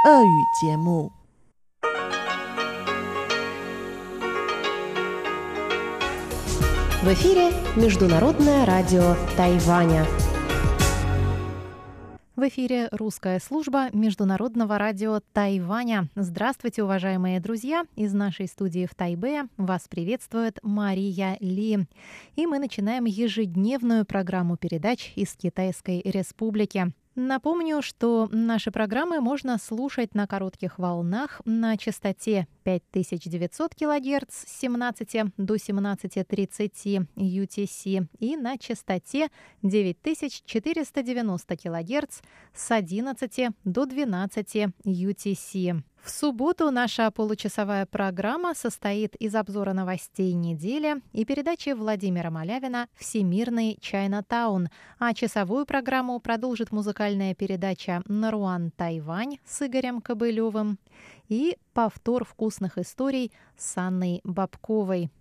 俄语节目。В эфире Международное радио Тайваня. В эфире русская служба Международного радио Тайваня. Здравствуйте, уважаемые друзья! Из нашей студии в Тайбе вас приветствует Мария Ли. И мы начинаем ежедневную программу передач из Китайской Республики. Напомню, что наши программы можно слушать на коротких волнах на частоте 5900 кГц с 17 до 17.30 UTC и на частоте 9490 кГц с 11 до 12 UTC. В субботу наша получасовая программа состоит из обзора новостей недели и передачи Владимира Малявина «Всемирный Чайнатаун», а часовую программу продолжит музыкальная передача «Наруан Тайвань» с Игорем Кобылевым и повтор вкусных историй с Анной Бабковой.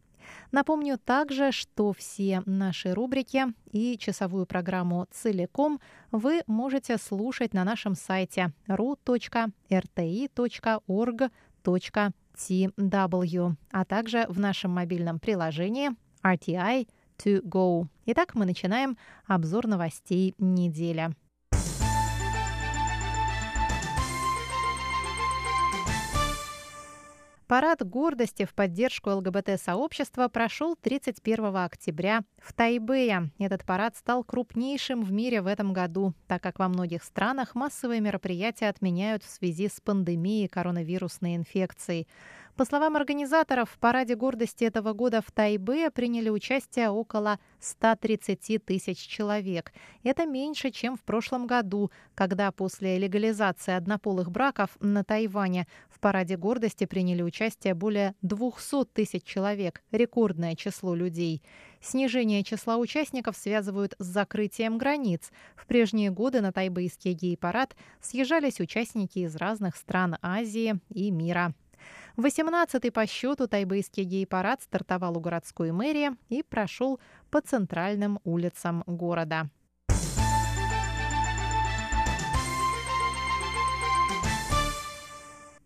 Напомню также, что все наши рубрики и часовую программу целиком вы можете слушать на нашем сайте ru.rti.org.tw, а также в нашем мобильном приложении RTI To Go. Итак, мы начинаем обзор новостей недели. Парад гордости в поддержку ЛГБТ-сообщества прошел 31 октября в Тайбэе. Этот парад стал крупнейшим в мире в этом году, так как во многих странах массовые мероприятия отменяют в связи с пандемией коронавирусной инфекции. По словам организаторов, в параде гордости этого года в Тайбе приняли участие около 130 тысяч человек. Это меньше, чем в прошлом году, когда после легализации однополых браков на Тайване в параде гордости приняли участие более 200 тысяч человек, рекордное число людей. Снижение числа участников связывают с закрытием границ. В прежние годы на тайбэйский гей-парад съезжались участники из разных стран Азии и мира. 18-й по счету тайбэйский гей-парад стартовал у городской мэрии и прошел по центральным улицам города.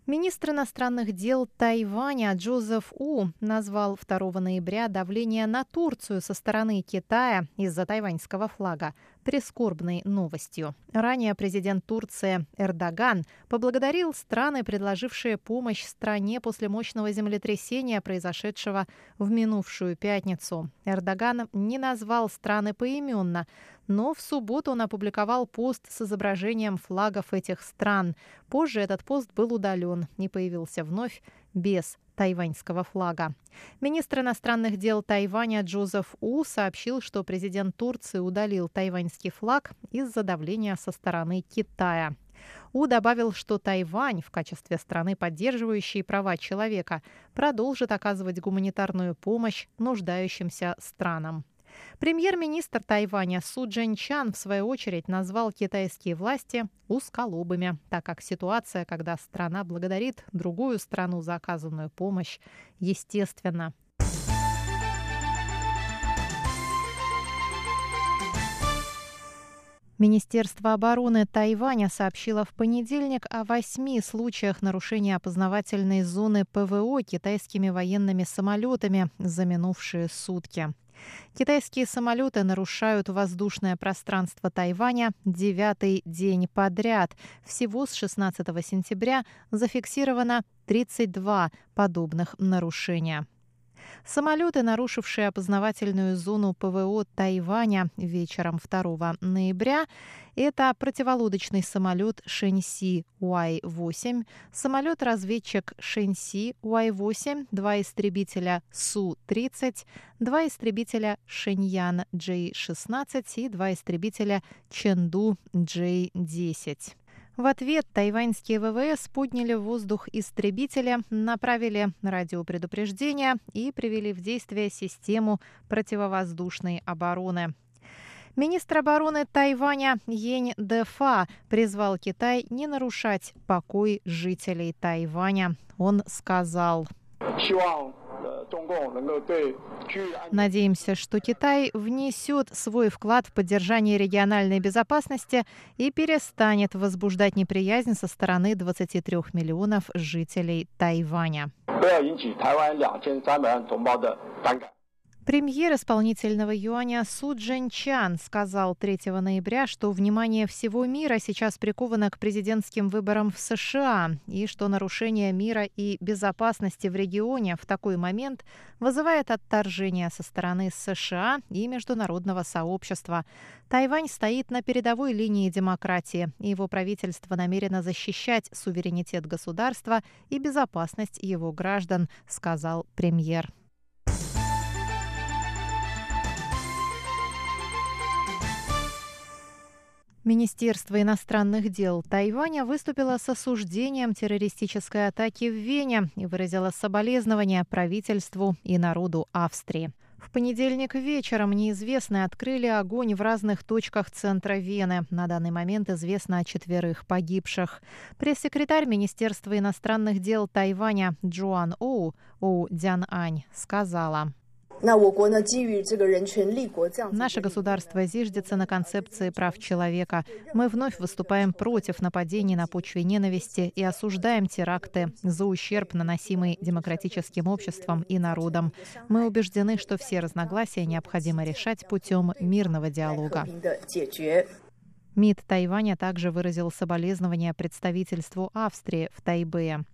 Министр иностранных дел Тайваня Джозеф У назвал 2 ноября давление на Турцию со стороны Китая из-за тайваньского флага прискорбной новостью. Ранее президент Турции Эрдоган поблагодарил страны, предложившие помощь стране после мощного землетрясения, произошедшего в минувшую пятницу. Эрдоган не назвал страны поименно, но в субботу он опубликовал пост с изображением флагов этих стран. Позже этот пост был удален и появился вновь без тайваньского флага. Министр иностранных дел Тайваня Джозеф У сообщил, что президент Турции удалил тайваньский флаг из-за давления со стороны Китая. У добавил, что Тайвань в качестве страны, поддерживающей права человека, продолжит оказывать гуманитарную помощь нуждающимся странам. Премьер-министр Тайваня Су Чан в свою очередь назвал китайские власти узколобыми, так как ситуация, когда страна благодарит другую страну за оказанную помощь, естественно. Министерство обороны Тайваня сообщило в понедельник о восьми случаях нарушения опознавательной зоны ПВО китайскими военными самолетами за минувшие сутки. Китайские самолеты нарушают воздушное пространство Тайваня девятый день подряд. Всего с 16 сентября зафиксировано 32 подобных нарушения. Самолеты, нарушившие опознавательную зону ПВО Тайваня вечером 2 ноября, это противолодочный самолет Шэньси Y-8, самолет-разведчик Шэньси Y-8, два истребителя Су-30, два истребителя Шэньян J-16 и два истребителя Чэнду J-10. В ответ тайваньские ВВС подняли в воздух истребители, направили радиопредупреждение и привели в действие систему противовоздушной обороны. Министр обороны Тайваня Йень Дефа призвал Китай не нарушать покой жителей Тайваня. Он сказал. Надеемся, что Китай внесет свой вклад в поддержание региональной безопасности и перестанет возбуждать неприязнь со стороны 23 миллионов жителей Тайваня. Премьер исполнительного юаня Су Чан сказал 3 ноября, что внимание всего мира сейчас приковано к президентским выборам в США и что нарушение мира и безопасности в регионе в такой момент вызывает отторжение со стороны США и международного сообщества. Тайвань стоит на передовой линии демократии, и его правительство намерено защищать суверенитет государства и безопасность его граждан, сказал премьер. Министерство иностранных дел Тайваня выступило с осуждением террористической атаки в Вене и выразило соболезнования правительству и народу Австрии. В понедельник вечером неизвестные открыли огонь в разных точках центра Вены. На данный момент известно о четверых погибших. Пресс-секретарь Министерства иностранных дел Тайваня Джоан Оу, Оу Дян Ань, сказала. Наше государство зиждется на концепции прав человека. Мы вновь выступаем против нападений на почве ненависти и осуждаем теракты за ущерб, наносимый демократическим обществом и народом. Мы убеждены, что все разногласия необходимо решать путем мирного диалога. МИД Тайваня также выразил соболезнования представительству Австрии в Тайбэе.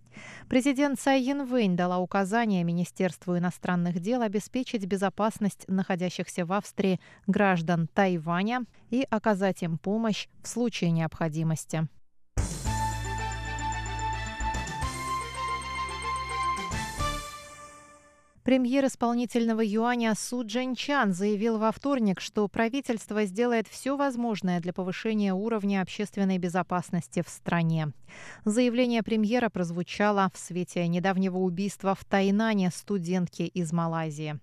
Президент Цай Янвэнь дала указание Министерству иностранных дел обеспечить безопасность находящихся в Австрии граждан Тайваня и оказать им помощь в случае необходимости. Премьер исполнительного юаня Су Чан заявил во вторник, что правительство сделает все возможное для повышения уровня общественной безопасности в стране. Заявление премьера прозвучало в свете недавнего убийства в Тайнане студентки из Малайзии.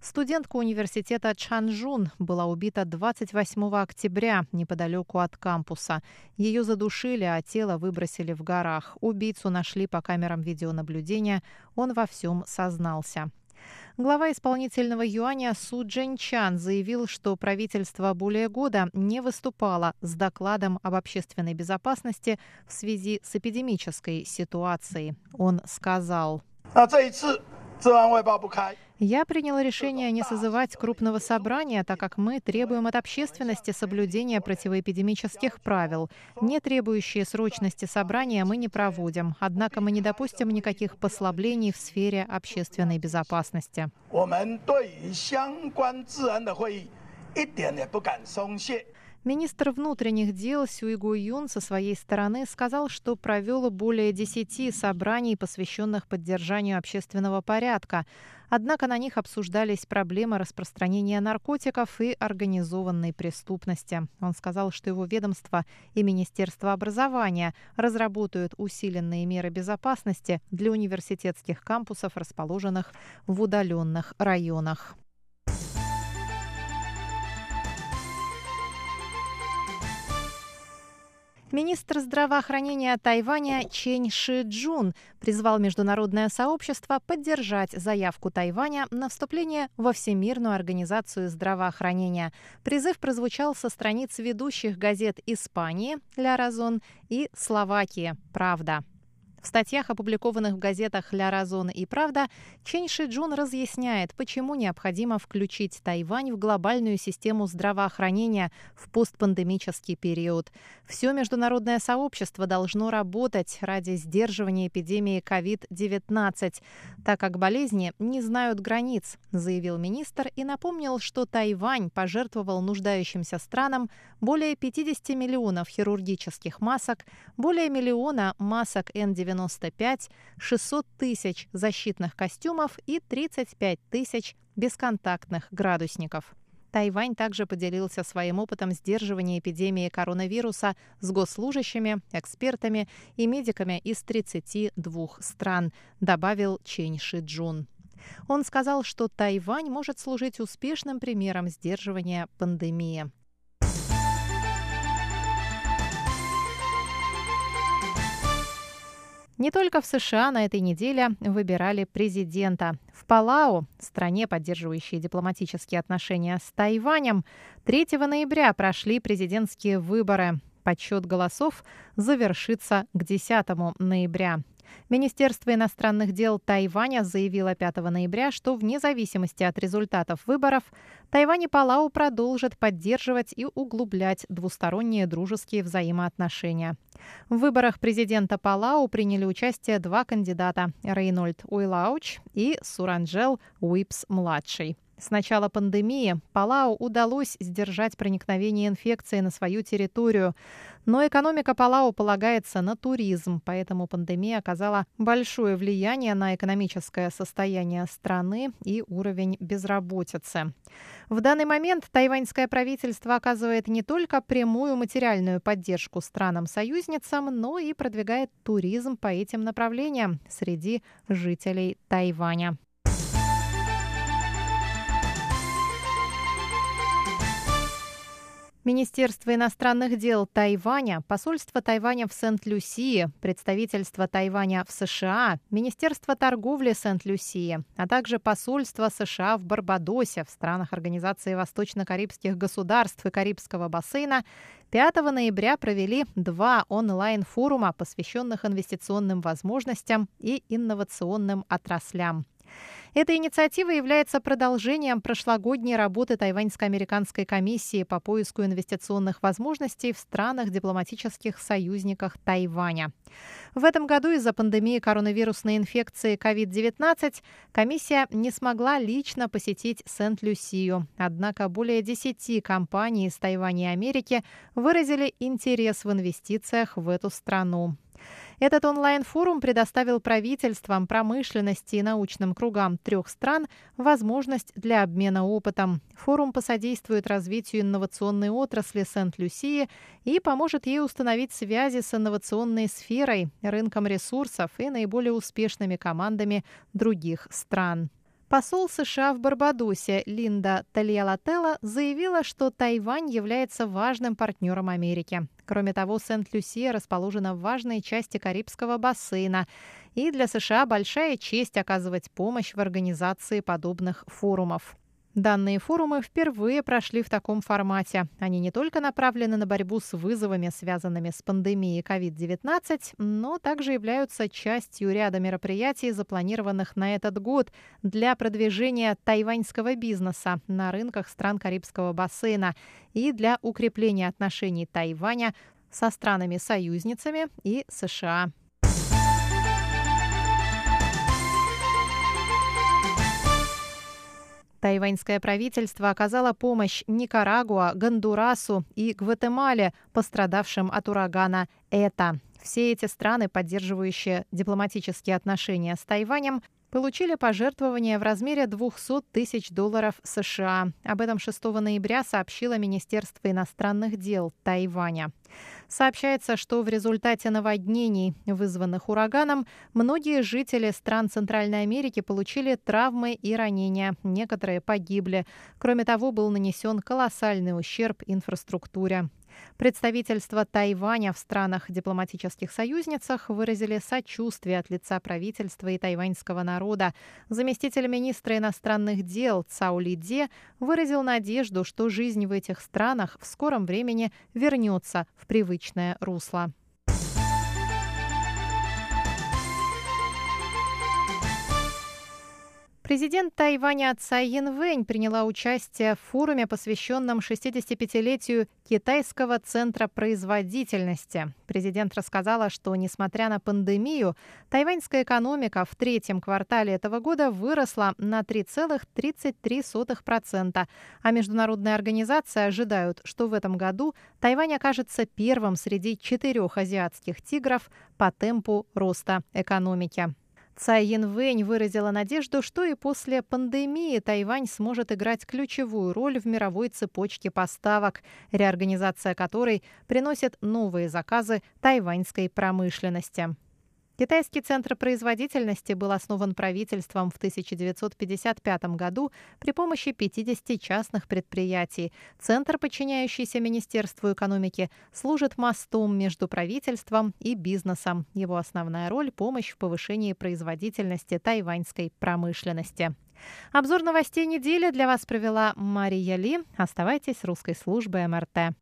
Студентка университета Чанжун была убита 28 октября неподалеку от кампуса. Ее задушили, а тело выбросили в горах. Убийцу нашли по камерам видеонаблюдения. Он во всем сознался. Глава исполнительного юаня Су Чан заявил, что правительство более года не выступало с докладом об общественной безопасности в связи с эпидемической ситуацией. Он сказал. Я приняла решение не созывать крупного собрания, так как мы требуем от общественности соблюдения противоэпидемических правил. Не требующие срочности собрания мы не проводим. Однако мы не допустим никаких послаблений в сфере общественной безопасности. Министр внутренних дел Сюйгу Юн со своей стороны сказал, что провел более десяти собраний, посвященных поддержанию общественного порядка. Однако на них обсуждались проблемы распространения наркотиков и организованной преступности. Он сказал, что его ведомство и Министерство образования разработают усиленные меры безопасности для университетских кампусов, расположенных в удаленных районах. Министр здравоохранения Тайваня Чень Ши Джун призвал международное сообщество поддержать заявку Тайваня на вступление во Всемирную организацию здравоохранения. Призыв прозвучал со страниц ведущих газет Испании «Ля Разон» и Словакии «Правда». В статьях, опубликованных в газетах «Ля Разон» и «Правда», Чен Шиджун разъясняет, почему необходимо включить Тайвань в глобальную систему здравоохранения в постпандемический период. Все международное сообщество должно работать ради сдерживания эпидемии COVID-19, так как болезни не знают границ, заявил министр и напомнил, что Тайвань пожертвовал нуждающимся странам более 50 миллионов хирургических масок, более миллиона масок N95 95, 600 тысяч защитных костюмов и 35 тысяч бесконтактных градусников. Тайвань также поделился своим опытом сдерживания эпидемии коронавируса с госслужащими, экспертами и медиками из 32 стран, добавил Чень Шиджун. Он сказал, что Тайвань может служить успешным примером сдерживания пандемии. Не только в США на этой неделе выбирали президента. В Палау, стране, поддерживающей дипломатические отношения с Тайванем, 3 ноября прошли президентские выборы. Подсчет голосов завершится к 10 ноября. Министерство иностранных дел Тайваня заявило 5 ноября, что вне зависимости от результатов выборов Тайвань и Палау продолжат поддерживать и углублять двусторонние дружеские взаимоотношения. В выборах президента Палау приняли участие два кандидата – Рейнольд Уилауч и Суранджел Уипс-младший. С начала пандемии Палау удалось сдержать проникновение инфекции на свою территорию. Но экономика Палау полагается на туризм, поэтому пандемия оказала большое влияние на экономическое состояние страны и уровень безработицы. В данный момент тайваньское правительство оказывает не только прямую материальную поддержку странам-союзницам, но и продвигает туризм по этим направлениям среди жителей Тайваня. Министерство иностранных дел Тайваня, посольство Тайваня в Сент-Люсии, представительство Тайваня в США, Министерство торговли Сент-Люсии, а также посольство США в Барбадосе, в странах Организации Восточно-Карибских государств и Карибского бассейна 5 ноября провели два онлайн-форума, посвященных инвестиционным возможностям и инновационным отраслям. Эта инициатива является продолжением прошлогодней работы Тайваньско-американской комиссии по поиску инвестиционных возможностей в странах дипломатических союзниках Тайваня. В этом году из-за пандемии коронавирусной инфекции COVID-19 комиссия не смогла лично посетить Сент-Люсию. Однако более 10 компаний из Тайваня и Америки выразили интерес в инвестициях в эту страну. Этот онлайн-форум предоставил правительствам, промышленности и научным кругам трех стран возможность для обмена опытом. Форум посодействует развитию инновационной отрасли Сент-Люсии и поможет ей установить связи с инновационной сферой, рынком ресурсов и наиболее успешными командами других стран. Посол США в Барбадосе Линда Тальялателла заявила, что Тайвань является важным партнером Америки. Кроме того, Сент-Люсия расположена в важной части Карибского бассейна, и для США большая честь оказывать помощь в организации подобных форумов. Данные форумы впервые прошли в таком формате. Они не только направлены на борьбу с вызовами, связанными с пандемией COVID-19, но также являются частью ряда мероприятий, запланированных на этот год для продвижения тайваньского бизнеса на рынках стран Карибского бассейна и для укрепления отношений Тайваня со странами-союзницами и США. Тайваньское правительство оказало помощь Никарагуа, Гондурасу и Гватемале, пострадавшим от урагана Эта. Все эти страны, поддерживающие дипломатические отношения с Тайванем, получили пожертвования в размере 200 тысяч долларов США. Об этом 6 ноября сообщило Министерство иностранных дел Тайваня. Сообщается, что в результате наводнений, вызванных ураганом, многие жители стран Центральной Америки получили травмы и ранения. Некоторые погибли. Кроме того, был нанесен колоссальный ущерб инфраструктуре. Представительства Тайваня в странах дипломатических союзницах выразили сочувствие от лица правительства и тайваньского народа. Заместитель министра иностранных дел Цаули Де выразил надежду, что жизнь в этих странах в скором времени вернется в привычное русло. Президент Тайваня Цай Янвэнь приняла участие в форуме, посвященном 65-летию Китайского центра производительности. Президент рассказала, что, несмотря на пандемию, тайваньская экономика в третьем квартале этого года выросла на 3,33%, а международные организации ожидают, что в этом году Тайвань окажется первым среди четырех азиатских тигров по темпу роста экономики. Цай Янвэнь выразила надежду, что и после пандемии Тайвань сможет играть ключевую роль в мировой цепочке поставок, реорганизация которой приносит новые заказы тайваньской промышленности. Китайский центр производительности был основан правительством в 1955 году при помощи 50 частных предприятий. Центр, подчиняющийся Министерству экономики, служит мостом между правительством и бизнесом. Его основная роль – помощь в повышении производительности тайваньской промышленности. Обзор новостей недели для вас провела Мария Ли. Оставайтесь с русской службой МРТ.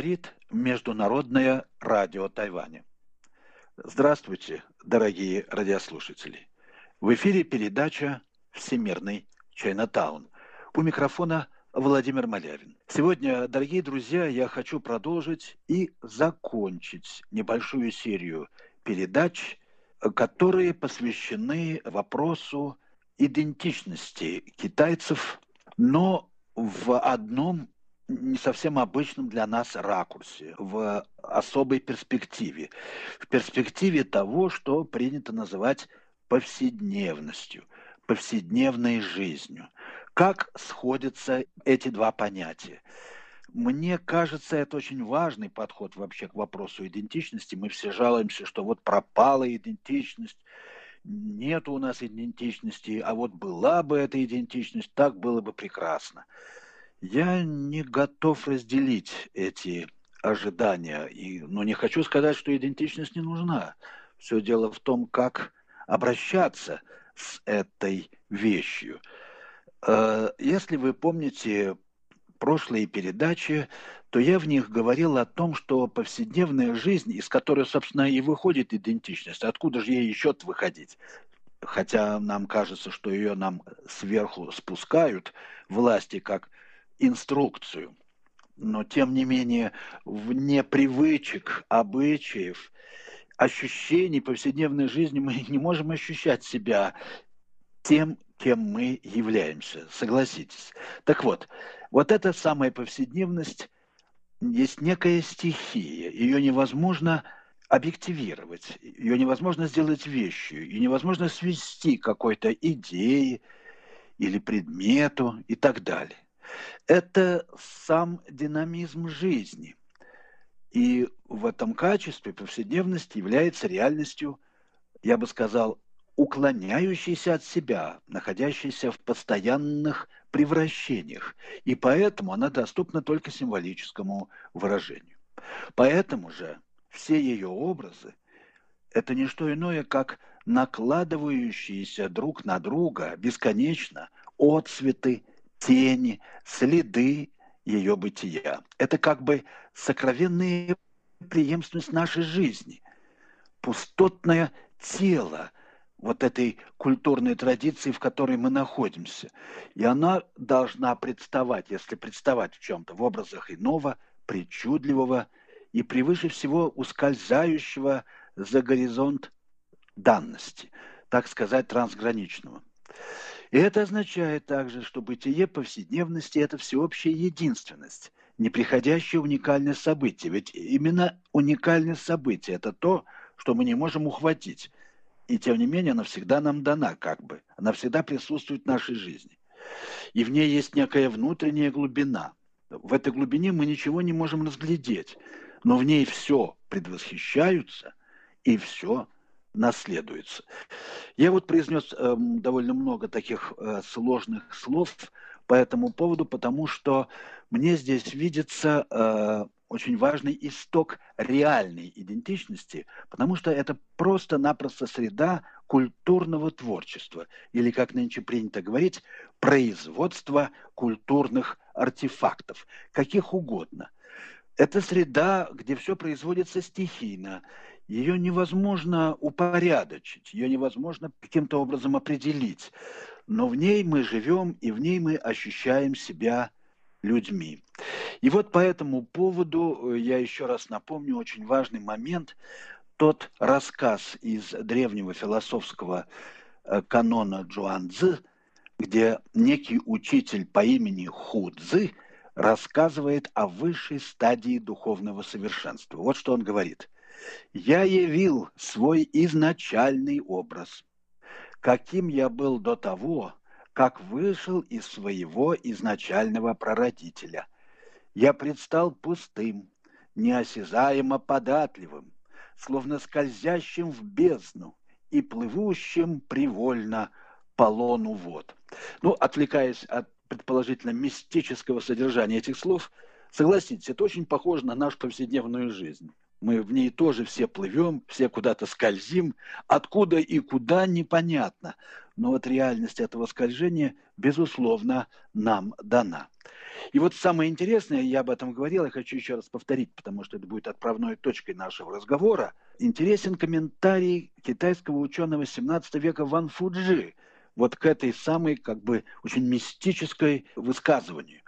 Говорит Международное радио Тайваня. Здравствуйте, дорогие радиослушатели. В эфире передача «Всемирный Чайнатаун». У микрофона Владимир Малявин. Сегодня, дорогие друзья, я хочу продолжить и закончить небольшую серию передач, которые посвящены вопросу идентичности китайцев, но в одном не совсем обычном для нас ракурсе, в особой перспективе, в перспективе того, что принято называть повседневностью, повседневной жизнью. Как сходятся эти два понятия? Мне кажется, это очень важный подход вообще к вопросу идентичности. Мы все жалуемся, что вот пропала идентичность, нет у нас идентичности, а вот была бы эта идентичность, так было бы прекрасно. Я не готов разделить эти ожидания, и, но не хочу сказать, что идентичность не нужна. Все дело в том, как обращаться с этой вещью. Э, если вы помните прошлые передачи, то я в них говорил о том, что повседневная жизнь, из которой, собственно, и выходит идентичность, откуда же ей еще выходить? Хотя нам кажется, что ее нам сверху спускают власти как инструкцию. Но, тем не менее, вне привычек, обычаев, ощущений повседневной жизни мы не можем ощущать себя тем, кем мы являемся. Согласитесь. Так вот, вот эта самая повседневность есть некая стихия. Ее невозможно объективировать, ее невозможно сделать вещью, ее невозможно свести к какой-то идее или предмету и так далее это сам динамизм жизни. И в этом качестве повседневность является реальностью, я бы сказал, уклоняющейся от себя, находящейся в постоянных превращениях. И поэтому она доступна только символическому выражению. Поэтому же все ее образы – это не что иное, как накладывающиеся друг на друга бесконечно отцветы тени, следы ее бытия. Это как бы сокровенная преемственность нашей жизни, пустотное тело вот этой культурной традиции, в которой мы находимся. И она должна представать, если представать в чем-то, в образах иного, причудливого и превыше всего ускользающего за горизонт данности, так сказать, трансграничного. И это означает также, что бытие повседневности – это всеобщая единственность, неприходящее уникальное событие. Ведь именно уникальное событие – это то, что мы не можем ухватить. И тем не менее она всегда нам дана как бы. Она всегда присутствует в нашей жизни. И в ней есть некая внутренняя глубина. В этой глубине мы ничего не можем разглядеть, но в ней все предвосхищаются и все наследуется. Я вот произнес э, довольно много таких э, сложных слов по этому поводу, потому что мне здесь видится э, очень важный исток реальной идентичности, потому что это просто-напросто среда культурного творчества, или, как нынче принято говорить, производства культурных артефактов, каких угодно. Это среда, где все производится стихийно, ее невозможно упорядочить, ее невозможно каким-то образом определить. Но в ней мы живем, и в ней мы ощущаем себя людьми. И вот по этому поводу я еще раз напомню очень важный момент. Тот рассказ из древнего философского канона Джуанцзы, где некий учитель по имени Худзы рассказывает о высшей стадии духовного совершенства. Вот что он говорит. «Я явил свой изначальный образ, каким я был до того, как вышел из своего изначального прародителя. Я предстал пустым, неосязаемо податливым, словно скользящим в бездну и плывущим привольно по лону вод. Ну, отвлекаясь от предположительно мистического содержания этих слов, согласитесь, это очень похоже на нашу повседневную жизнь. Мы в ней тоже все плывем, все куда-то скользим, откуда и куда непонятно. Но вот реальность этого скольжения, безусловно, нам дана. И вот самое интересное, я об этом говорил, я хочу еще раз повторить, потому что это будет отправной точкой нашего разговора. Интересен комментарий китайского ученого 17 века Ван Фуджи – вот к этой самой, как бы, очень мистической высказыванию.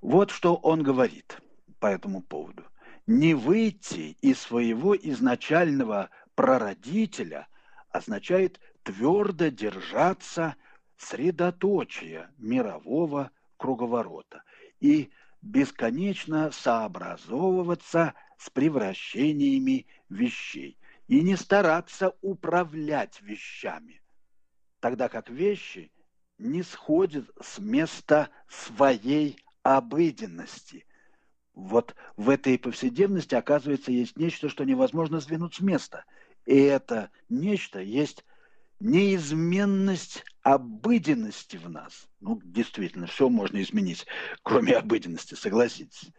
Вот что он говорит по этому поводу. Не выйти из своего изначального прародителя означает твердо держаться средоточия мирового круговорота и бесконечно сообразовываться с превращениями вещей и не стараться управлять вещами, тогда как вещи не сходят с места своей обыденности. Вот в этой повседневности, оказывается, есть нечто, что невозможно сдвинуть с места. И это нечто есть неизменность обыденности в нас. Ну, действительно, все можно изменить, кроме обыденности, согласитесь.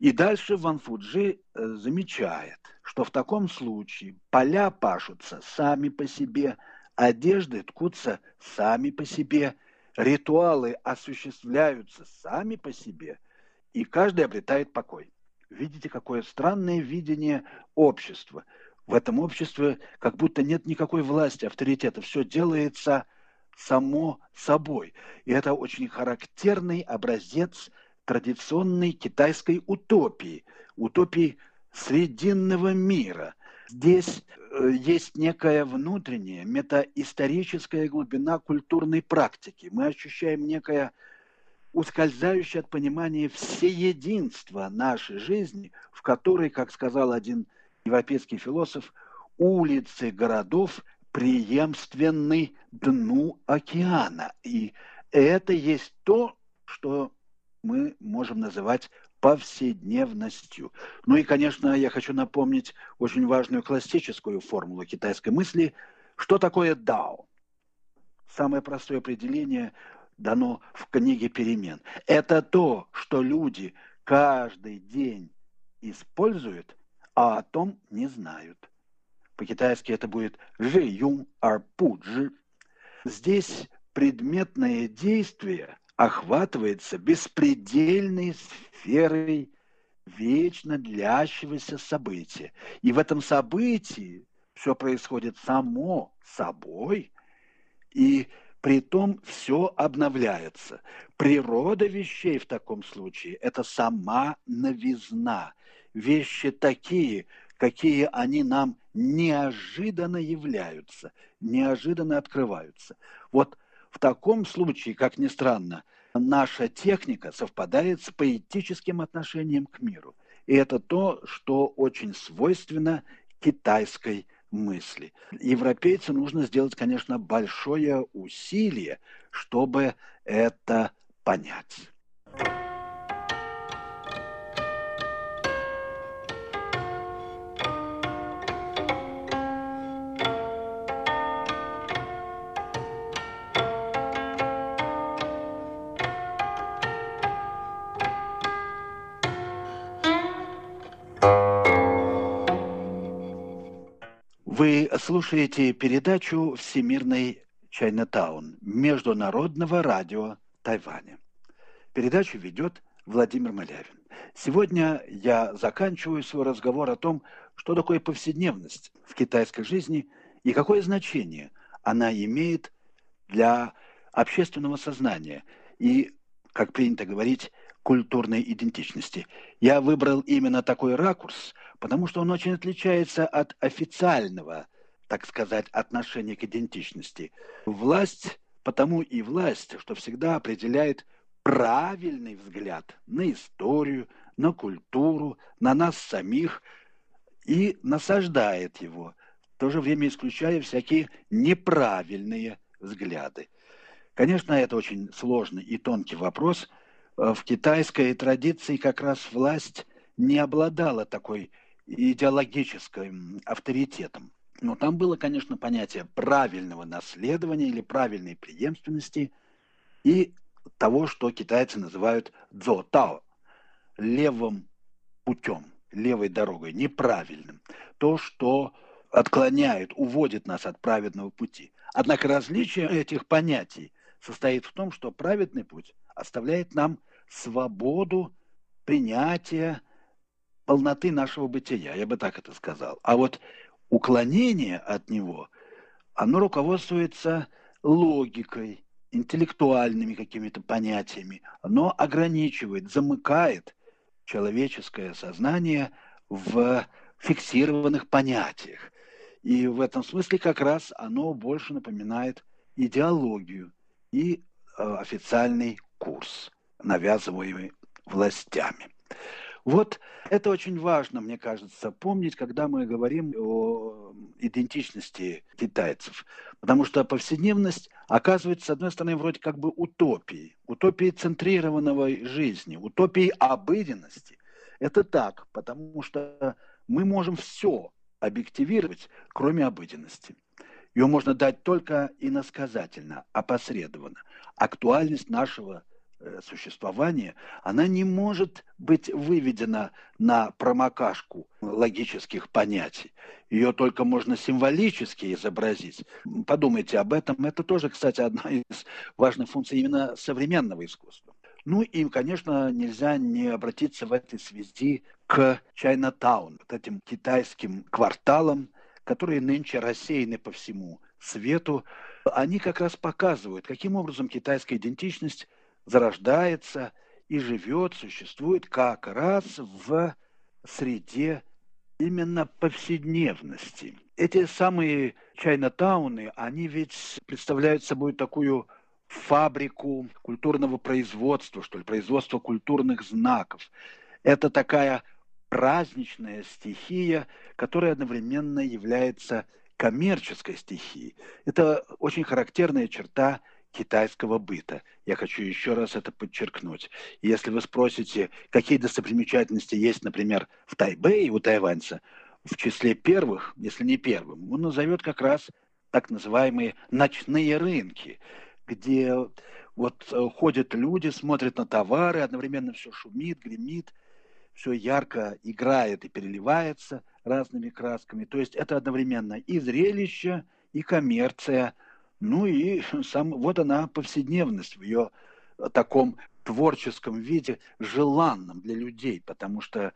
И дальше Ван Фуджи э, замечает, что в таком случае поля пашутся сами по себе – Одежды ткутся сами по себе, ритуалы осуществляются сами по себе, и каждый обретает покой. Видите, какое странное видение общества. В этом обществе как будто нет никакой власти, авторитета. Все делается само собой. И это очень характерный образец традиционной китайской утопии, утопии срединного мира. Здесь Э, есть некая внутренняя метаисторическая глубина культурной практики. Мы ощущаем некое ускользающее от понимания всеединства нашей жизни, в которой, как сказал один европейский философ, улицы городов преемственны дну океана. И это есть то, что мы можем называть повседневностью. Ну и, конечно, я хочу напомнить очень важную классическую формулу китайской мысли. Что такое дао? Самое простое определение дано в книге перемен. Это то, что люди каждый день используют, а о том не знают. По-китайски это будет «жи юн ар пу «жи». Здесь предметное действие – охватывается беспредельной сферой вечно длящегося события. И в этом событии все происходит само собой, и при том все обновляется. Природа вещей в таком случае – это сама новизна. Вещи такие, какие они нам неожиданно являются, неожиданно открываются. Вот в таком случае, как ни странно, наша техника совпадает с поэтическим отношением к миру. И это то, что очень свойственно китайской мысли. Европейцу нужно сделать, конечно, большое усилие, чтобы это понять. Вы слушаете передачу «Всемирный Чайнатаун» Международного радио Тайваня. Передачу ведет Владимир Малявин. Сегодня я заканчиваю свой разговор о том, что такое повседневность в китайской жизни и какое значение она имеет для общественного сознания и, как принято говорить, культурной идентичности. Я выбрал именно такой ракурс, потому что он очень отличается от официального, так сказать, отношения к идентичности. Власть потому и власть, что всегда определяет правильный взгляд на историю, на культуру, на нас самих и насаждает его, в то же время исключая всякие неправильные взгляды. Конечно, это очень сложный и тонкий вопрос. В китайской традиции как раз власть не обладала такой идеологическим авторитетом. Но там было, конечно, понятие правильного наследования или правильной преемственности и того, что китайцы называют дзо-тао, левым путем, левой дорогой, неправильным. То, что отклоняет, уводит нас от праведного пути. Однако различие этих понятий состоит в том, что праведный путь оставляет нам свободу принятия полноты нашего бытия, я бы так это сказал. А вот уклонение от него, оно руководствуется логикой, интеллектуальными какими-то понятиями. Оно ограничивает, замыкает человеческое сознание в фиксированных понятиях. И в этом смысле как раз оно больше напоминает идеологию и э, официальный курс, навязываемый властями. Вот это очень важно, мне кажется, помнить, когда мы говорим о идентичности китайцев. Потому что повседневность оказывается, с одной стороны, вроде как бы утопией, утопией центрированного жизни, утопией обыденности. Это так, потому что мы можем все объективировать, кроме обыденности. Ее можно дать только иносказательно, опосредованно. Актуальность нашего существования, она не может быть выведена на промокашку логических понятий. Ее только можно символически изобразить. Подумайте об этом. Это тоже, кстати, одна из важных функций именно современного искусства. Ну и, конечно, нельзя не обратиться в этой связи к Чайнатаун, вот этим китайским кварталам, которые нынче рассеяны по всему свету. Они как раз показывают, каким образом китайская идентичность зарождается и живет, существует как раз в среде именно повседневности. Эти самые чайнатауны, они ведь представляют собой такую фабрику культурного производства, что ли, производства культурных знаков. Это такая праздничная стихия, которая одновременно является коммерческой стихией. Это очень характерная черта китайского быта. Я хочу еще раз это подчеркнуть. Если вы спросите, какие достопримечательности есть, например, в Тайбэе у тайваньца, в числе первых, если не первым, он назовет как раз так называемые ночные рынки, где вот э, ходят люди, смотрят на товары, одновременно все шумит, гремит, все ярко играет и переливается разными красками. То есть это одновременно и зрелище, и коммерция – ну и сам, вот она повседневность в ее таком творческом виде, желанном для людей, потому что э,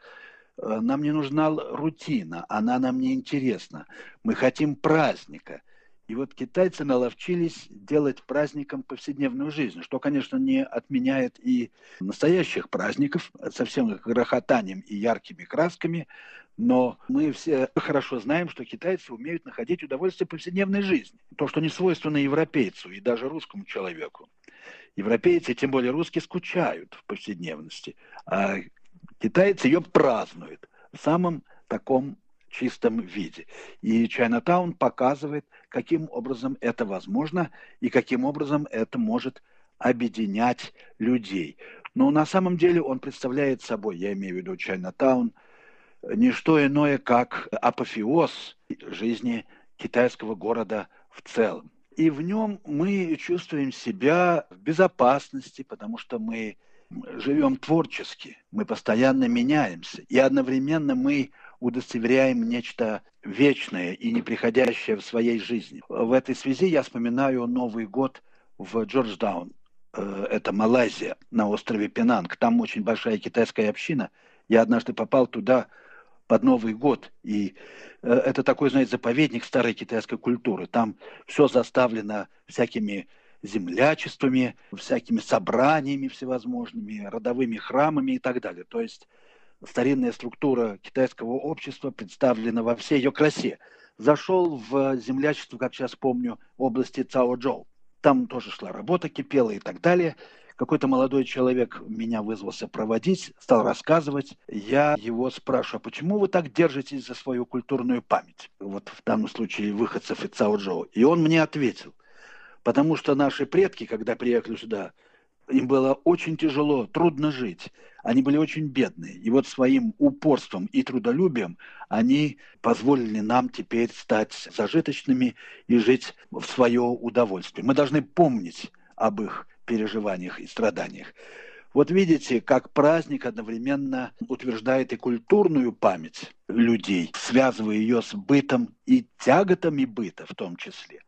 нам не нужна рутина, она нам не интересна. Мы хотим праздника. И вот китайцы наловчились делать праздником повседневную жизнь, что, конечно, не отменяет и настоящих праздников со всем их грохотанием и яркими красками, но мы все хорошо знаем, что китайцы умеют находить удовольствие повседневной жизни. То, что не свойственно европейцу и даже русскому человеку. Европейцы, тем более русские, скучают в повседневности, а китайцы ее празднуют в самом таком чистом виде. И Чайнатаун показывает, каким образом это возможно и каким образом это может объединять людей. Но на самом деле он представляет собой, я имею в виду Чайнатаун, не что иное, как апофеоз жизни китайского города в целом. И в нем мы чувствуем себя в безопасности, потому что мы живем творчески, мы постоянно меняемся, и одновременно мы удостоверяем нечто вечное и неприходящее в своей жизни. В этой связи я вспоминаю Новый год в Джордждаун, э, это Малайзия, на острове Пенанг. Там очень большая китайская община. Я однажды попал туда под Новый год, и э, это такой, знаете, заповедник старой китайской культуры. Там все заставлено всякими землячествами, всякими собраниями всевозможными, родовыми храмами и так далее. То есть старинная структура китайского общества представлена во всей ее красе. Зашел в землячество, как сейчас помню, области Цао-Джоу. Там тоже шла работа, кипела и так далее. Какой-то молодой человек меня вызвался проводить, стал рассказывать. Я его спрашиваю, а почему вы так держитесь за свою культурную память? Вот в данном случае выходцев из Цао-Джоу. И он мне ответил, потому что наши предки, когда приехали сюда, им было очень тяжело, трудно жить. Они были очень бедные. И вот своим упорством и трудолюбием они позволили нам теперь стать зажиточными и жить в свое удовольствие. Мы должны помнить об их переживаниях и страданиях. Вот видите, как праздник одновременно утверждает и культурную память людей, связывая ее с бытом и тяготами быта в том числе.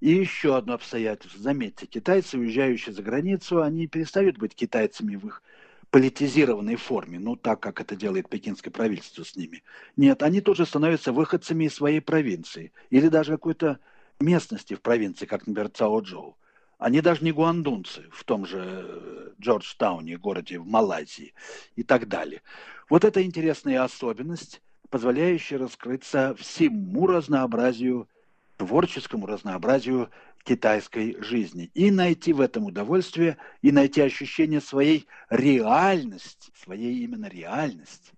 И еще одно обстоятельство. Заметьте, китайцы, уезжающие за границу, они перестают быть китайцами в их политизированной форме, ну, так, как это делает пекинское правительство с ними. Нет, они тоже становятся выходцами из своей провинции или даже какой-то местности в провинции, как, например, Цао-Джоу. Они даже не гуандунцы в том же э, Джорджтауне, городе в Малайзии и так далее. Вот это интересная особенность, позволяющая раскрыться всему разнообразию творческому разнообразию китайской жизни. И найти в этом удовольствие, и найти ощущение своей реальности, своей именно реальности.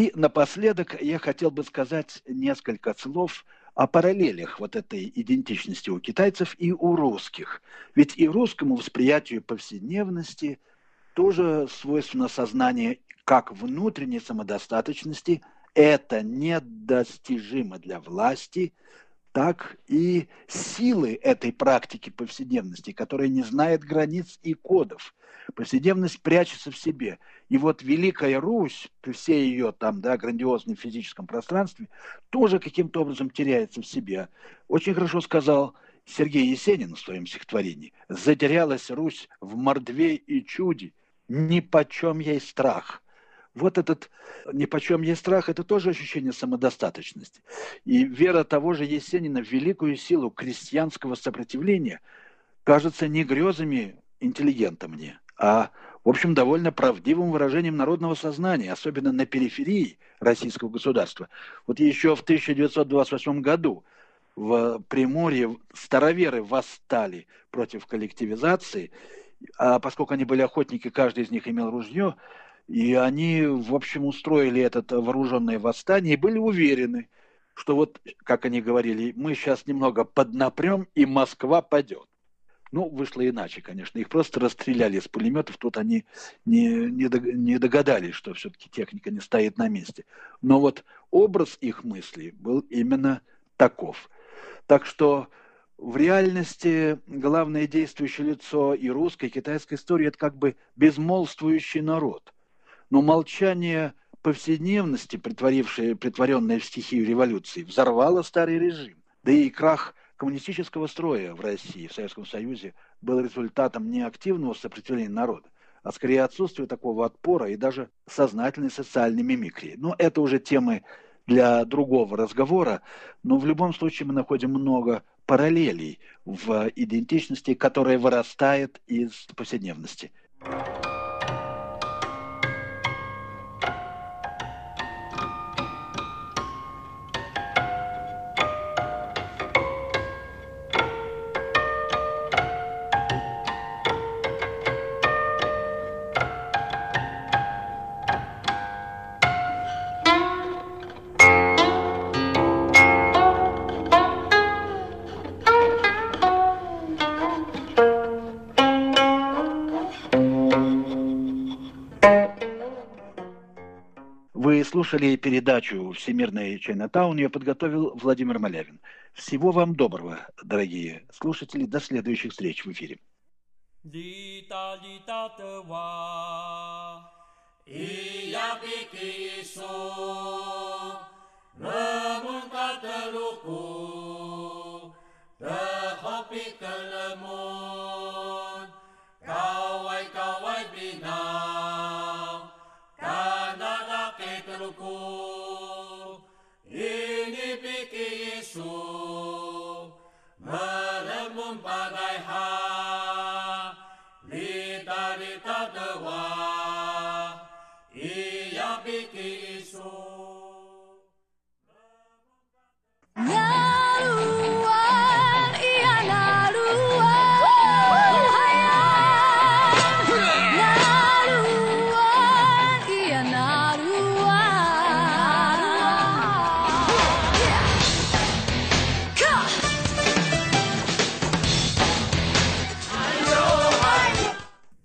И напоследок я хотел бы сказать несколько слов о параллелях вот этой идентичности у китайцев и у русских. Ведь и русскому восприятию повседневности тоже свойственно сознание как внутренней самодостаточности, это недостижимо для власти, так и силы этой практики повседневности, которая не знает границ и кодов. Повседневность прячется в себе. И вот Великая Русь, при всей ее там, да, грандиозном физическом пространстве, тоже каким-то образом теряется в себе. Очень хорошо сказал Сергей Есенин в своем стихотворении. «Затерялась Русь в мордве и чуде, ни почем ей страх». Вот этот ни почем есть страх, это тоже ощущение самодостаточности. И вера того же Есенина в великую силу крестьянского сопротивления кажется не грезами интеллигента мне, а, в общем, довольно правдивым выражением народного сознания, особенно на периферии российского государства. Вот еще в 1928 году в Приморье староверы восстали против коллективизации, а поскольку они были охотники, каждый из них имел ружье, и они, в общем, устроили это вооруженное восстание и были уверены, что вот, как они говорили, мы сейчас немного поднапрем, и Москва падет. Ну, вышло иначе, конечно. Их просто расстреляли из пулеметов. Тут они не, не, не догадались, что все-таки техника не стоит на месте. Но вот образ их мыслей был именно таков. Так что в реальности главное действующее лицо и русской, и китайской истории – это как бы безмолвствующий народ – но молчание повседневности, притворенное в стихию революции, взорвало старый режим. Да и крах коммунистического строя в России, в Советском Союзе, был результатом не активного сопротивления народа, а скорее отсутствия такого отпора и даже сознательной социальной мимикрии. Но это уже темы для другого разговора, но в любом случае мы находим много параллелей в идентичности, которая вырастает из повседневности. слушали передачу «Всемирная Чайнатаун». Ее подготовил Владимир Малявин. Всего вам доброго, дорогие слушатели. До следующих встреч в эфире. Lita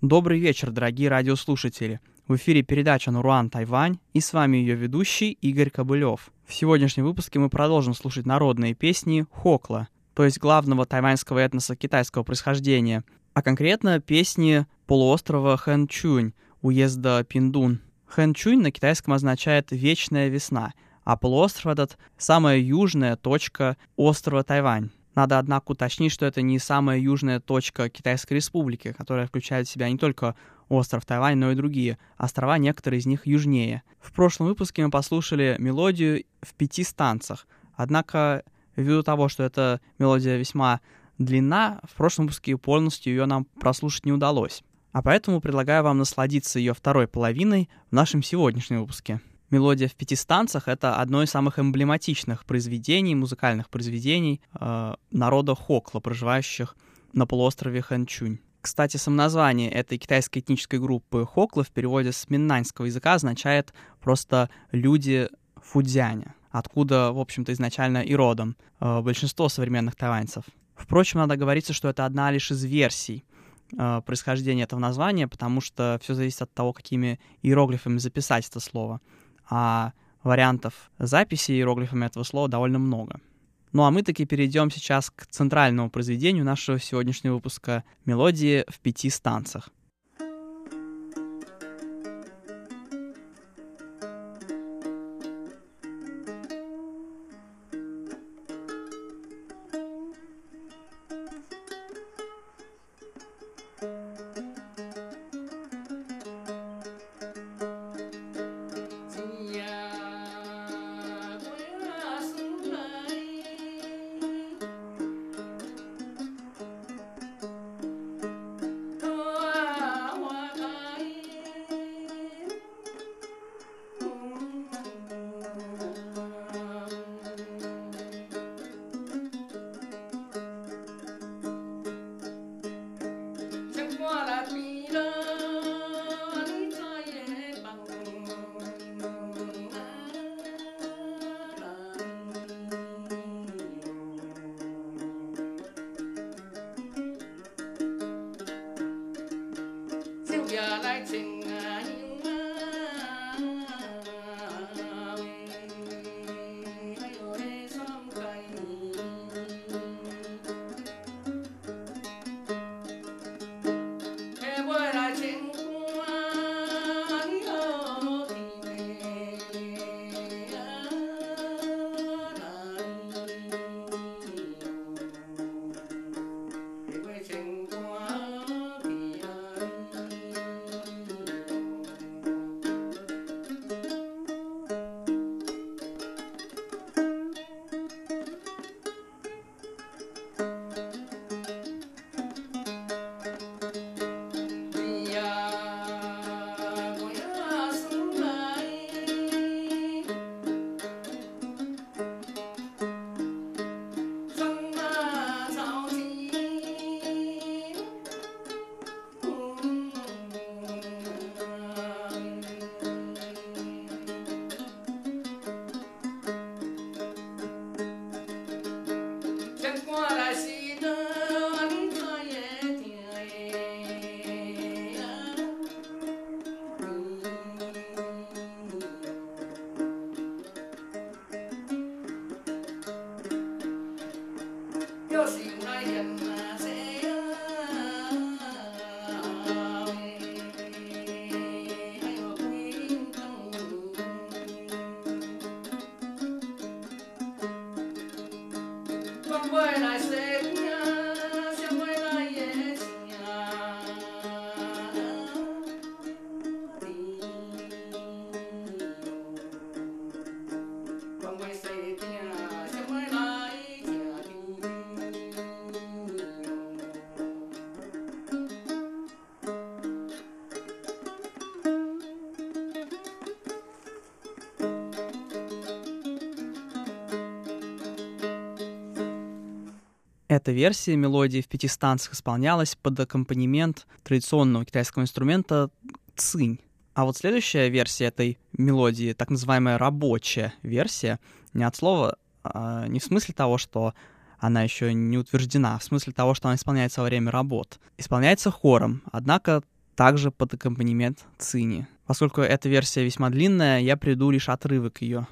Добрый вечер, дорогие радиослушатели. В эфире передача «Наруан Тайвань» и с вами ее ведущий Игорь Кобылев. В сегодняшнем выпуске мы продолжим слушать народные песни Хокла, то есть главного тайваньского этноса китайского происхождения, а конкретно песни полуострова Хэнчунь, уезда Пиндун. Хэнчунь на китайском означает «вечная весна», а полуостров этот — самая южная точка острова Тайвань. Надо, однако, уточнить, что это не самая южная точка Китайской Республики, которая включает в себя не только остров Тайвань, но и другие острова, некоторые из них южнее. В прошлом выпуске мы послушали мелодию в пяти станцах. Однако, ввиду того, что эта мелодия весьма длинна, в прошлом выпуске полностью ее нам прослушать не удалось. А поэтому предлагаю вам насладиться ее второй половиной в нашем сегодняшнем выпуске. Мелодия в пяти станцах — это одно из самых эмблематичных произведений, музыкальных произведений э, народа Хокла, проживающих на полуострове Хэнчунь. Кстати, самоназвание этой китайской этнической группы Хокла в переводе с миннаньского языка означает просто «люди Фудзяня», откуда, в общем-то, изначально и родом э, большинство современных тайваньцев. Впрочем, надо говориться, что это одна лишь из версий э, происхождения этого названия, потому что все зависит от того, какими иероглифами записать это слово. А вариантов записи иероглифами этого слова довольно много. Ну а мы таки перейдем сейчас к центральному произведению нашего сегодняшнего выпуска «Мелодии в пяти станцах». Эта версия мелодии в пяти станциях исполнялась под аккомпанемент традиционного китайского инструмента цинь. А вот следующая версия этой мелодии, так называемая рабочая версия, не от слова, а не в смысле того, что она еще не утверждена, а в смысле того, что она исполняется во время работ. Исполняется хором, однако также под аккомпанемент цини. Поскольку эта версия весьма длинная, я приду лишь отрывок ее.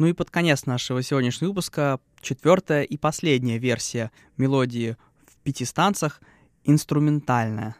Ну и под конец нашего сегодняшнего выпуска четвертая и последняя версия мелодии в пяти станцах инструментальная.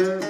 Müzik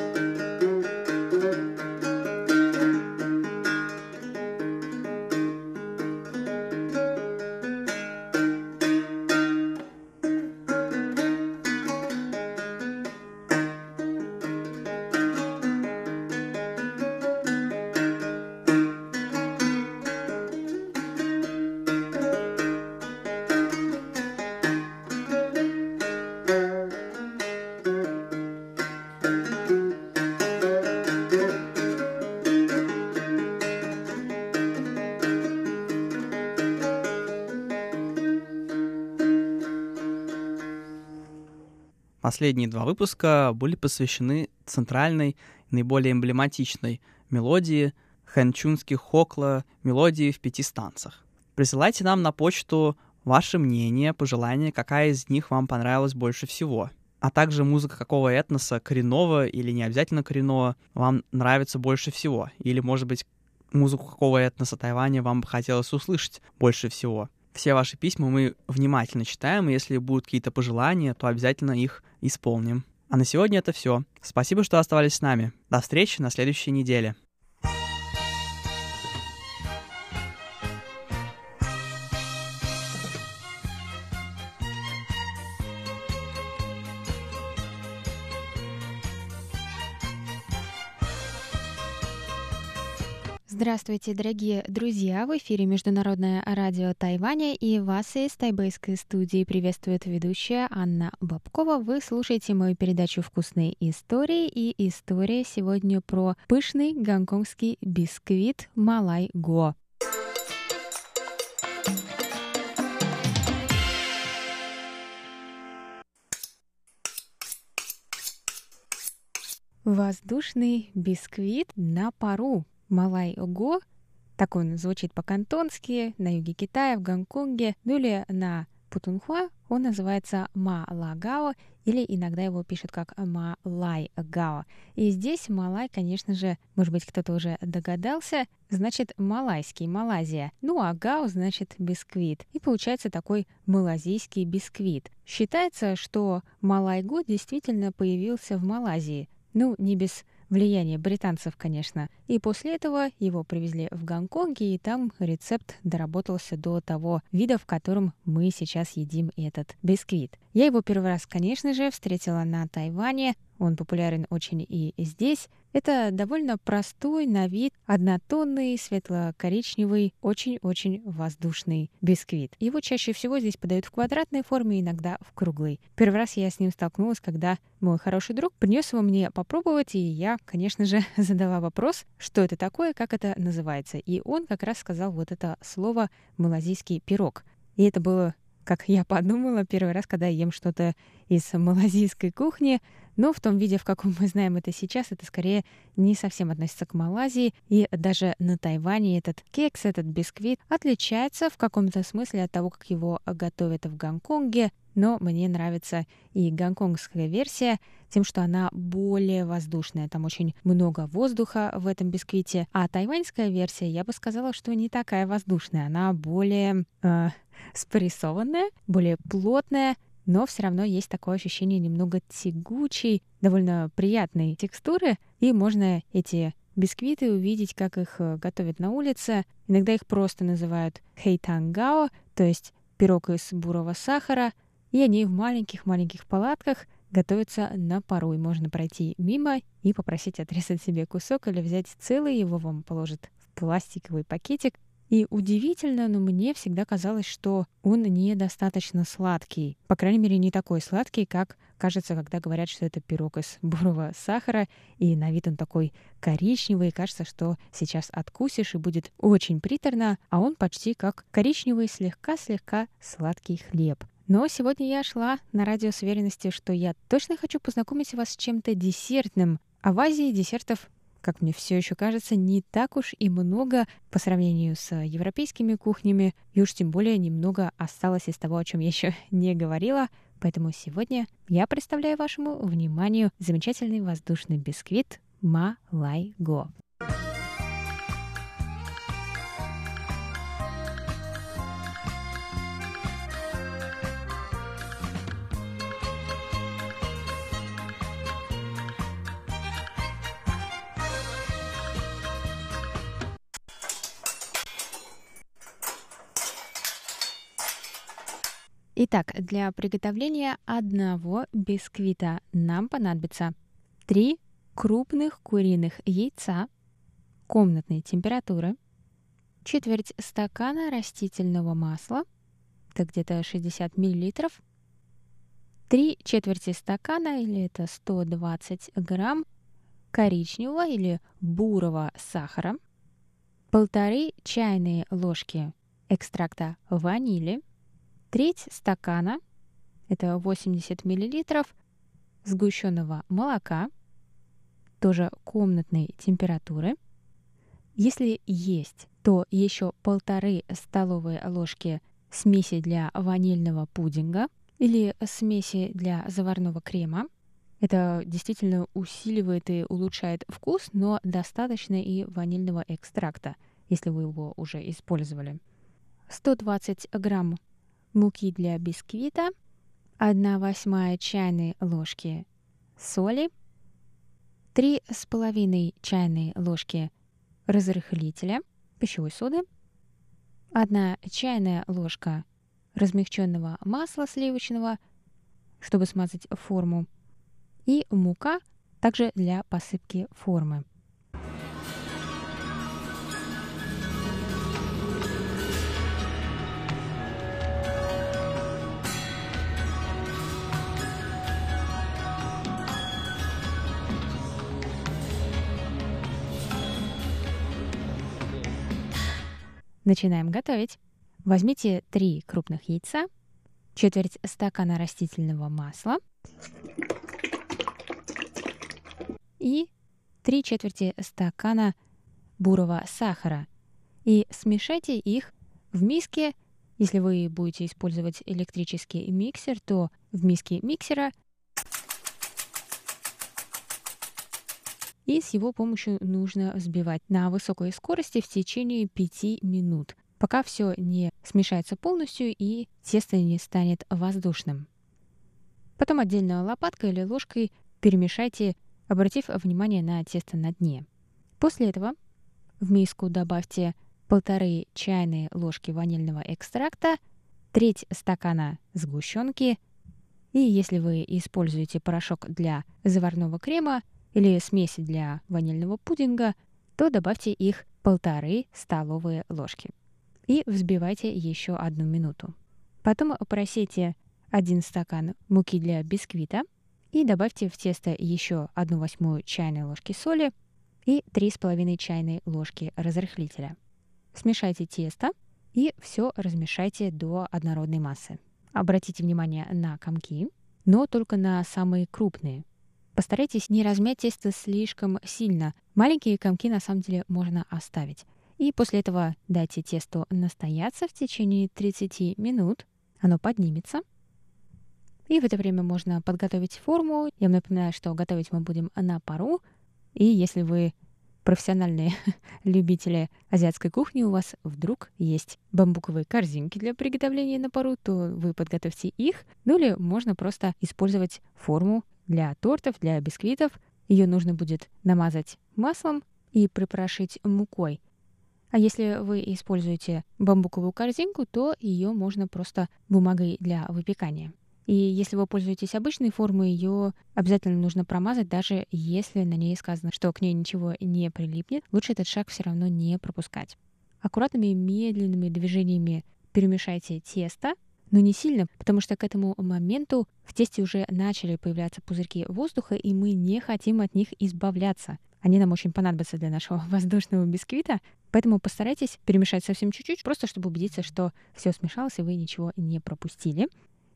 Последние два выпуска были посвящены центральной, наиболее эмблематичной мелодии хэнчунских хокла мелодии в пяти станцах. Присылайте нам на почту ваше мнение, пожелания, какая из них вам понравилась больше всего. А также музыка какого этноса, коренного или не обязательно коренного, вам нравится больше всего. Или, может быть, музыку какого этноса Тайваня вам бы хотелось услышать больше всего. Все ваши письма мы внимательно читаем, и если будут какие-то пожелания, то обязательно их исполним. А на сегодня это все. Спасибо, что оставались с нами. До встречи на следующей неделе. Здравствуйте, дорогие друзья! В эфире Международное радио Тайваня и вас из тайбэйской студии приветствует ведущая Анна Бабкова. Вы слушаете мою передачу «Вкусные истории» и история сегодня про пышный гонконгский бисквит Малай Го. Воздушный бисквит на пару. Малай-го. Так он звучит по-кантонски на юге Китая, в Гонконге, ну или на Путунхуа он называется Малагао, или иногда его пишут как Малай-гао. И здесь Малай, конечно же, может быть, кто-то уже догадался, значит малайский, Малайзия. Ну а гао значит бисквит. И получается такой малазийский бисквит. Считается, что Малайго действительно появился в Малайзии. Ну, не без влияние британцев, конечно. И после этого его привезли в Гонконг, и там рецепт доработался до того вида, в котором мы сейчас едим этот бисквит. Я его первый раз, конечно же, встретила на Тайване. Он популярен очень и здесь. Это довольно простой на вид, однотонный, светло-коричневый, очень-очень воздушный бисквит. Его чаще всего здесь подают в квадратной форме, иногда в круглой. Первый раз я с ним столкнулась, когда мой хороший друг принес его мне попробовать, и я, конечно же, задала вопрос, что это такое, как это называется. И он как раз сказал вот это слово «малазийский пирог». И это было как я подумала первый раз, когда ем что-то из малазийской кухни, но в том виде, в каком мы знаем это сейчас, это скорее не совсем относится к Малайзии. И даже на Тайване этот кекс, этот бисквит отличается в каком-то смысле от того, как его готовят в Гонконге. Но мне нравится и гонконгская версия тем, что она более воздушная. Там очень много воздуха в этом бисквите. А тайваньская версия, я бы сказала, что не такая воздушная. Она более э, спрессованная, более плотная, но все равно есть такое ощущение немного тягучей, довольно приятной текстуры, и можно эти бисквиты увидеть, как их э, готовят на улице. Иногда их просто называют хейтангао, то есть пирог из бурого сахара, и они в маленьких-маленьких палатках готовятся на пару, и можно пройти мимо и попросить отрезать себе кусок или взять целый, его вам положат в пластиковый пакетик, и удивительно, но мне всегда казалось, что он недостаточно сладкий. По крайней мере, не такой сладкий, как кажется, когда говорят, что это пирог из бурого сахара, и на вид он такой коричневый, и кажется, что сейчас откусишь, и будет очень приторно, а он почти как коричневый, слегка-слегка сладкий хлеб. Но сегодня я шла на радио с уверенностью, что я точно хочу познакомить вас с чем-то десертным. А в Азии десертов как мне все еще кажется, не так уж и много по сравнению с европейскими кухнями, и уж тем более немного осталось из того, о чем я еще не говорила. Поэтому сегодня я представляю вашему вниманию замечательный воздушный бисквит Малайго. Итак, для приготовления одного бисквита нам понадобится 3 крупных куриных яйца комнатной температуры, четверть стакана растительного масла, это где-то 60 мл, 3 четверти стакана, или это 120 грамм, коричневого или бурого сахара, полторы чайные ложки экстракта ванили – треть стакана, это 80 миллилитров, сгущенного молока, тоже комнатной температуры. Если есть, то еще полторы столовые ложки смеси для ванильного пудинга или смеси для заварного крема. Это действительно усиливает и улучшает вкус, но достаточно и ванильного экстракта, если вы его уже использовали. 120 грамм муки для бисквита, 1 восьмая чайной ложки соли, 3,5 чайной ложки разрыхлителя пищевой соды, 1 чайная ложка размягченного масла сливочного, чтобы смазать форму, и мука также для посыпки формы. Начинаем готовить. Возьмите три крупных яйца, четверть стакана растительного масла, и 3 четверти стакана бурого сахара. И смешайте их в миске. Если вы будете использовать электрический миксер, то в миске миксера и с его помощью нужно взбивать на высокой скорости в течение 5 минут, пока все не смешается полностью и тесто не станет воздушным. Потом отдельно лопаткой или ложкой перемешайте, обратив внимание на тесто на дне. После этого в миску добавьте полторы чайные ложки ванильного экстракта, треть стакана сгущенки, и если вы используете порошок для заварного крема, или смеси для ванильного пудинга, то добавьте их полторы столовые ложки и взбивайте еще одну минуту. Потом просейте один стакан муки для бисквита и добавьте в тесто еще одну восьмую чайной ложки соли и три с половиной чайной ложки разрыхлителя. Смешайте тесто и все размешайте до однородной массы. Обратите внимание на комки, но только на самые крупные, Постарайтесь не размять тесто слишком сильно. Маленькие комки на самом деле можно оставить. И после этого дайте тесту настояться в течение 30 минут. Оно поднимется. И в это время можно подготовить форму. Я вам напоминаю, что готовить мы будем на пару. И если вы профессиональные любители азиатской кухни, у вас вдруг есть бамбуковые корзинки для приготовления на пару, то вы подготовьте их. Ну или можно просто использовать форму для тортов, для бисквитов. Ее нужно будет намазать маслом и припорошить мукой. А если вы используете бамбуковую корзинку, то ее можно просто бумагой для выпекания. И если вы пользуетесь обычной формой, ее обязательно нужно промазать, даже если на ней сказано, что к ней ничего не прилипнет. Лучше этот шаг все равно не пропускать. Аккуратными медленными движениями перемешайте тесто, но не сильно, потому что к этому моменту в тесте уже начали появляться пузырьки воздуха, и мы не хотим от них избавляться. Они нам очень понадобятся для нашего воздушного бисквита, поэтому постарайтесь перемешать совсем чуть-чуть, просто чтобы убедиться, что все смешалось, и вы ничего не пропустили.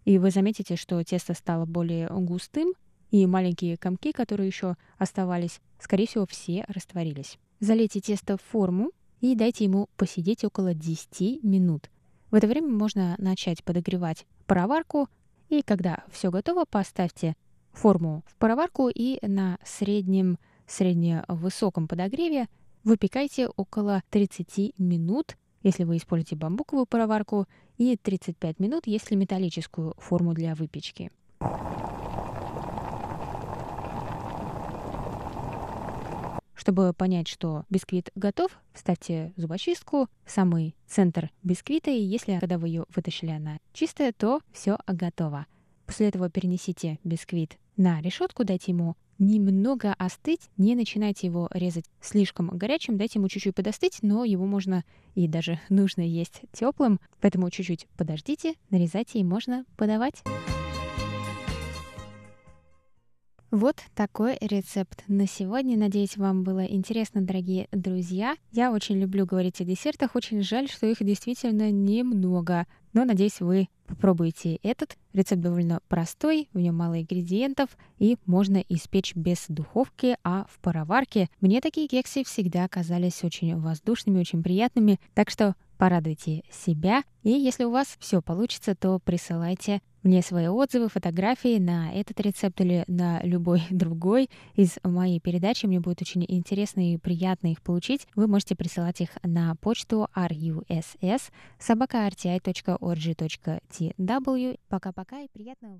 И вы заметите, что тесто стало более густым, и маленькие комки, которые еще оставались, скорее всего, все растворились. Залейте тесто в форму и дайте ему посидеть около 10 минут. В это время можно начать подогревать пароварку, и когда все готово, поставьте форму в пароварку и на среднем, средне-высоком подогреве выпекайте около 30 минут, если вы используете бамбуковую пароварку, и 35 минут, если металлическую форму для выпечки. Чтобы понять, что бисквит готов, вставьте зубочистку самый центр бисквита, и если когда вы ее вытащили, она чистая, то все готово. После этого перенесите бисквит на решетку, дайте ему немного остыть, не начинайте его резать слишком горячим, дайте ему чуть-чуть подостыть, но его можно и даже нужно есть теплым, поэтому чуть-чуть подождите, нарезайте и можно подавать. Вот такой рецепт на сегодня. Надеюсь, вам было интересно, дорогие друзья. Я очень люблю говорить о десертах. Очень жаль, что их действительно немного. Но надеюсь, вы попробуете этот. Рецепт довольно простой, в нем мало ингредиентов, и можно испечь без духовки, а в пароварке. Мне такие кексы всегда казались очень воздушными, очень приятными. Так что порадуйте себя. И если у вас все получится, то присылайте мне свои отзывы, фотографии на этот рецепт или на любой другой из моей передачи. Мне будет очень интересно и приятно их получить. Вы можете присылать их на почту russ собака.rti.org.tw. Пока-пока и приятного